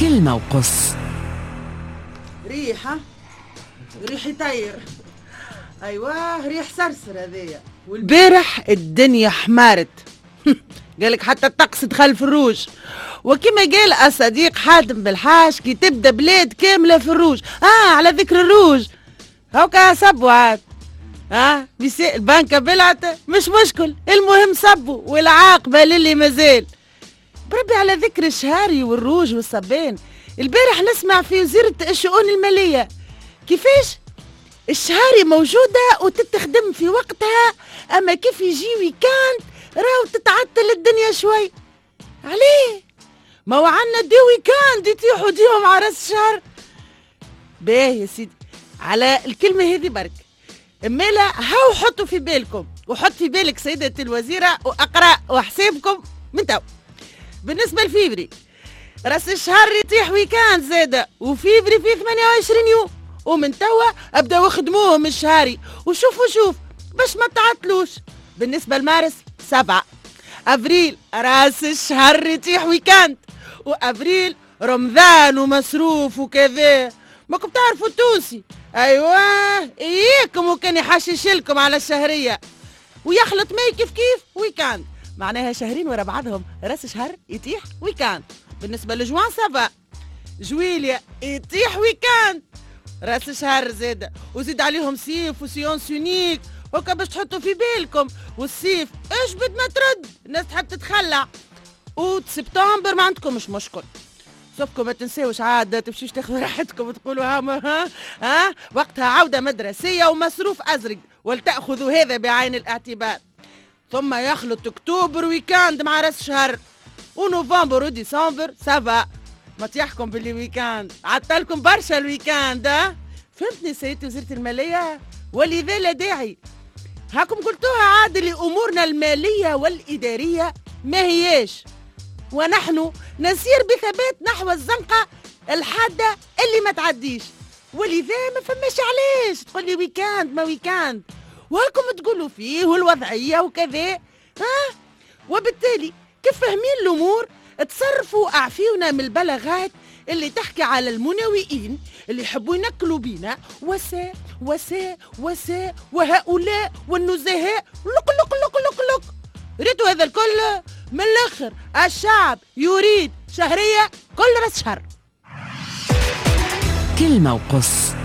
كلمة وقص ريحة ريح يطير أيوه ريح صرصر هذايا والبارح الدنيا حمارت. قالك حتى الطقس دخل في الروج. وكما قال الصديق حاتم بالحاش كي تبدأ بلاد كاملة في الروج. آه على ذكر الروج. هوكا صبوا عاد. آه بيسي البنكة بلعت. مش مشكل المهم صبوا والعاقبة للي مازال. بربي على ذكر الشهاري والروج والصبان البارح نسمع في وزيرة الشؤون المالية. كيفاش؟ الشهاري موجودة وتتخدم في وقتها أما كيف يجي weekend راهو تتعطل الدنيا شوي. عليه؟ ما هو عنا des weekends يطيحوا ديما على رأس الشهر. باهي يا سيدي. على الكلمة هذه برك. مالا هاو حطوا في بالكم. وحط في بالك سيدة الوزيرة وأقرأ وحسابكم من تو. بالنسبة لفيفري. رأس الشهر يطيح week-end زادة وفيفري فيه 28 يوم. ومن توا ابداو خدموهم الشهري وشوفوا شوف باش ما تعطلوش. بالنسبة لمارس سبعة. افريل رأس الشهر يطيح week-end وأبريل رمضان ومصروف وكذا. ماكم تعرفوا التونسي؟ أيوه إياكم وكان يحشش لكم على الشهرية. ويخلط ماي كيف كيف week-end معناها شهرين ورا بعضهم راس شهر يطيح week-end بالنسبة لجوان ça va جويلية يطيح week-end راس شهر زاد وزيد عليهم صيف و séance unique هكا باش تحطوا في بالكم. والصيف إيش بد ما ترد؟ الناس تحب تتخلع وسبتمبر ما عندكم مش مشكل. شوفكم ما تنساوش عاد تمشيش تاخذوا راحتكم وتقولوا ها ها ها. وقتها عودة مدرسية ومصروف أزرق. ولتأخذوا هذا بعين الاعتبار. ثم يخلط أكتوبر week-end مع رأس شهر ونوفمبر وديسمبر. ça va ما تيحكم ب les week-ends. عطلكم برشا ال week-end ها فهمتني سيدتي وزيرة المالية؟ ولذا لا داعي هاكم قلتوها عاد لأمورنا المالية والإدارية ما هياش. ونحن نسير بثبات نحو الزنقة الحادة اللي ما تعديش. ولذا ما فماش علاش. تقول لي week-end ما week-end. وهاكم تقولوا فيه والوضعية وكذا ها؟ وبالتالي كيف فاهمين الأمور؟ تصرفوا أعفيونا من البلاغات اللي تحكي على المناوئين اللي يحبوا ينكلوا بينا. وساء وساء وساء وهؤلاء والنزهاء. لق لق لق لق لق ريتوا هذا الكل. من الآخر الشعب يريد شهرية كل رأس شهر. كلمة وقص.